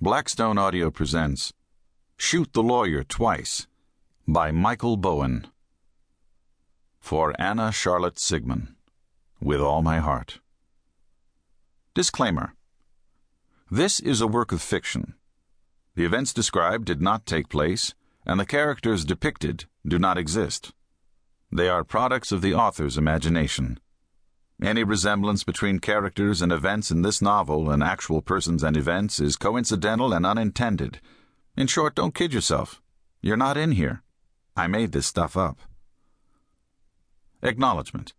Blackstone Audio presents Shoot the Lawyer Twice by Michael Bowen. For Anna Charlotte Sigmund, with all my heart. Disclaimer This is a work of fiction. The events described did not take place, and the characters depicted do not exist. They are products of the author's imagination. Any resemblance between characters and events in this novel and actual persons and events is coincidental and unintended. In short, don't kid yourself. You're not in here. I made this stuff up. Acknowledgement.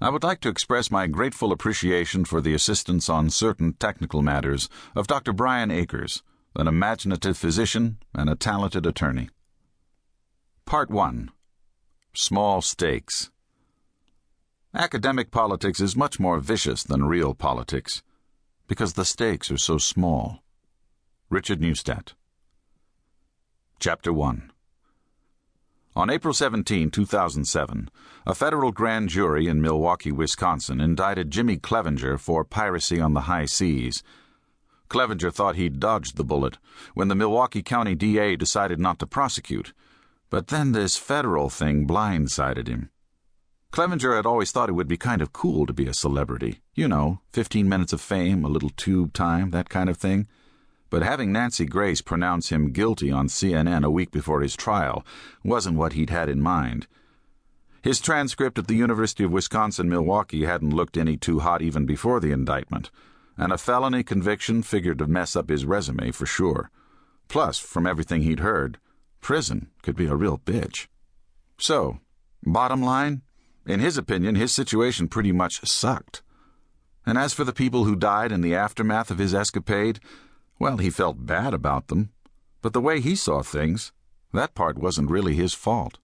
I would like to express my grateful appreciation for the assistance on certain technical matters of Dr. Brian Akers, an imaginative physician and a talented attorney. Part 1 Small Stakes. Academic politics is much more vicious than real politics because the stakes are so small. Richard Neustadt. Chapter 1 On April 17, 2007, a federal grand jury in Milwaukee, Wisconsin indicted Jimmy Clevenger for piracy on the high seas. Clevenger thought he'd dodged the bullet when the Milwaukee County DA decided not to prosecute, but then this federal thing blindsided him. Clevenger had always thought it would be kind of cool to be a celebrity. You know, 15 minutes of fame, a little tube time, that kind of thing. But having Nancy Grace pronounce him guilty on CNN a week before his trial wasn't what he'd had in mind. His transcript at the University of Wisconsin Milwaukee hadn't looked any too hot even before the indictment, and a felony conviction figured to mess up his resume for sure. Plus, from everything he'd heard, prison could be a real bitch. So, bottom line, in his opinion, his situation pretty much sucked. And as for the people who died in the aftermath of his escapade, well, he felt bad about them. But the way he saw things, that part wasn't really his fault.